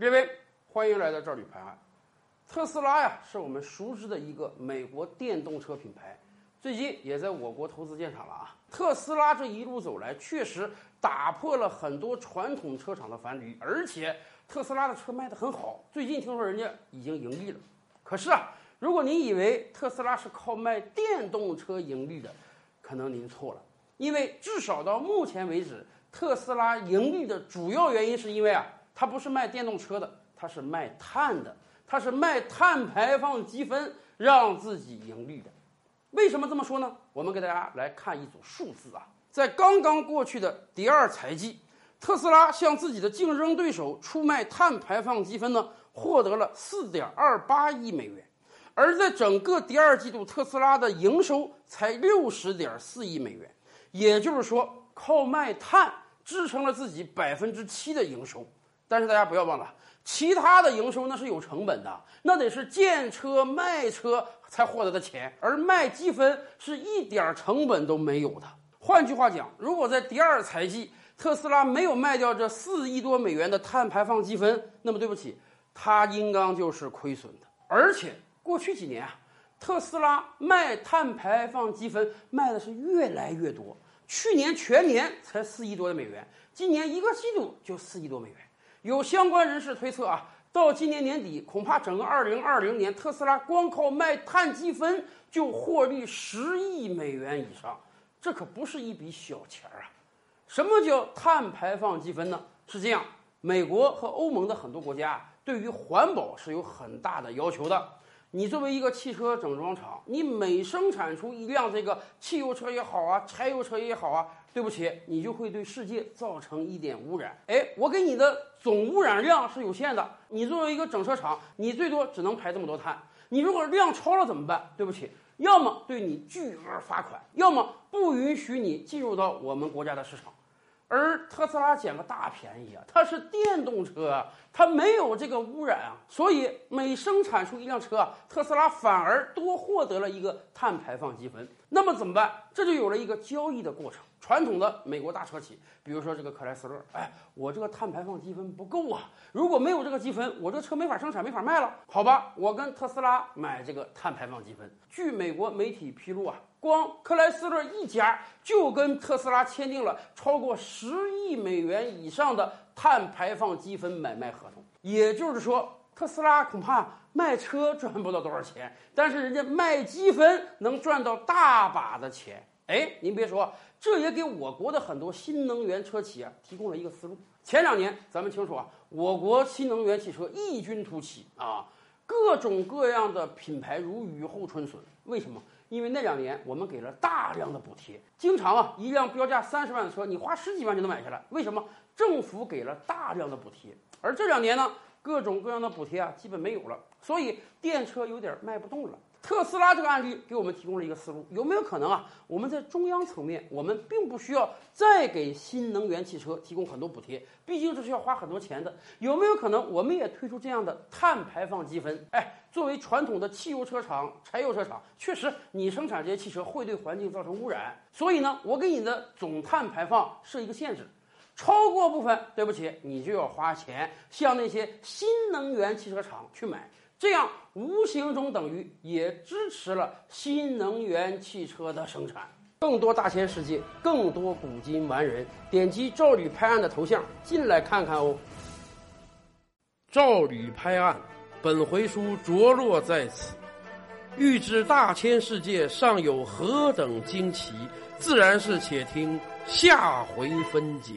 各位，欢迎来到这里拍案。特斯拉呀，是我们熟知的一个美国电动车品牌，最近也在我国投资建厂了啊。特斯拉这一路走来，确实打破了很多传统车厂的樊篱，而且特斯拉的车卖得很好。最近听说人家已经盈利了。可是啊，如果您以为特斯拉是靠卖电动车盈利的，可能您错了。因为至少到目前为止，特斯拉盈利的主要原因是因为啊，它不是卖电动车的，它是卖碳的，它是卖碳排放积分让自己盈利的。为什么这么说呢？我们给大家来看一组数字啊，在刚刚过去的第二财季，特斯拉向自己的竞争对手出卖碳排放积分呢，获得了四点二八亿美元，而在整个第二季度，特斯拉的营收才六十点四亿美元。也就是说，靠卖碳支撑了自己百分之七的营收，但是大家不要忘了，其他的营收那是有成本的，那得是建车卖车才获得的钱，而卖积分是一点成本都没有的。换句话讲，如果在第二财季特斯拉没有卖掉这四亿多美元的碳排放积分，那么对不起，它应当就是亏损的。而且过去几年啊。特斯拉卖碳排放积分卖的是越来越多，去年全年才四亿多的美元，今年一个季度就四亿多美元。有相关人士推测啊，到今年年底，恐怕整个二零二零年，特斯拉光靠卖碳积分就获利十亿美元以上，这可不是一笔小钱儿啊！什么叫碳排放积分呢？是这样，美国和欧盟的很多国家对于环保是有很大的要求的。你作为一个汽车整装厂，你每生产出一辆这个汽油车也好啊，柴油车也好啊，对不起，你就会对世界造成一点污染。哎，我给你的总污染量是有限的，你作为一个整车厂，你最多只能排这么多碳。你如果量超了怎么办？对不起，要么对你巨额罚款，要么不允许你进入到我们国家的市场。而特斯拉捡个大便宜啊，它是电动车，它没有这个污染啊，所以每生产出一辆车啊，特斯拉反而多获得了一个碳排放积分。那么怎么办？这就有了一个交易的过程。传统的美国大车企，比如说这个克莱斯勒，哎，我这个碳排放积分不够啊，如果没有这个积分，我这车没法生产，没法卖了。好吧，我跟特斯拉买这个碳排放积分。据美国媒体披露啊。光克莱斯勒一家就跟特斯拉签订了超过十亿美元以上的碳排放积分买卖合同，也就是说，特斯拉恐怕卖车赚不到多少钱，但是人家卖积分能赚到大把的钱。哎，您别说，这也给我国的很多新能源车企啊提供了一个思路。前两年咱们清楚啊，我国新能源汽车异军突起啊，各种各样的品牌如雨后春笋。为什么？因为那两年我们给了大量的补贴，经常啊，一辆标价三十万的车，你花十几万就能买下来。为什么？政府给了大量的补贴，而这两年呢，各种各样的补贴啊，基本没有了，所以电车有点卖不动了。特斯拉这个案例给我们提供了一个思路，有没有可能啊？我们在中央层面，我们并不需要再给新能源汽车提供很多补贴，毕竟这是要花很多钱的。有没有可能我们也推出这样的碳排放积分？哎，作为传统的汽油车厂、柴油车厂，确实你生产这些汽车会对环境造成污染，所以呢，我给你的总碳排放设一个限制，超过部分，对不起，你就要花钱向那些新能源汽车厂去买。这样无形中等于也支持了新能源汽车的生产。更多大千世界，更多古今完人，点击赵吕拍案的头像进来看看哦。赵吕拍案，本回书着落在此。欲知大千世界尚有何等惊奇，自然是且听下回分解。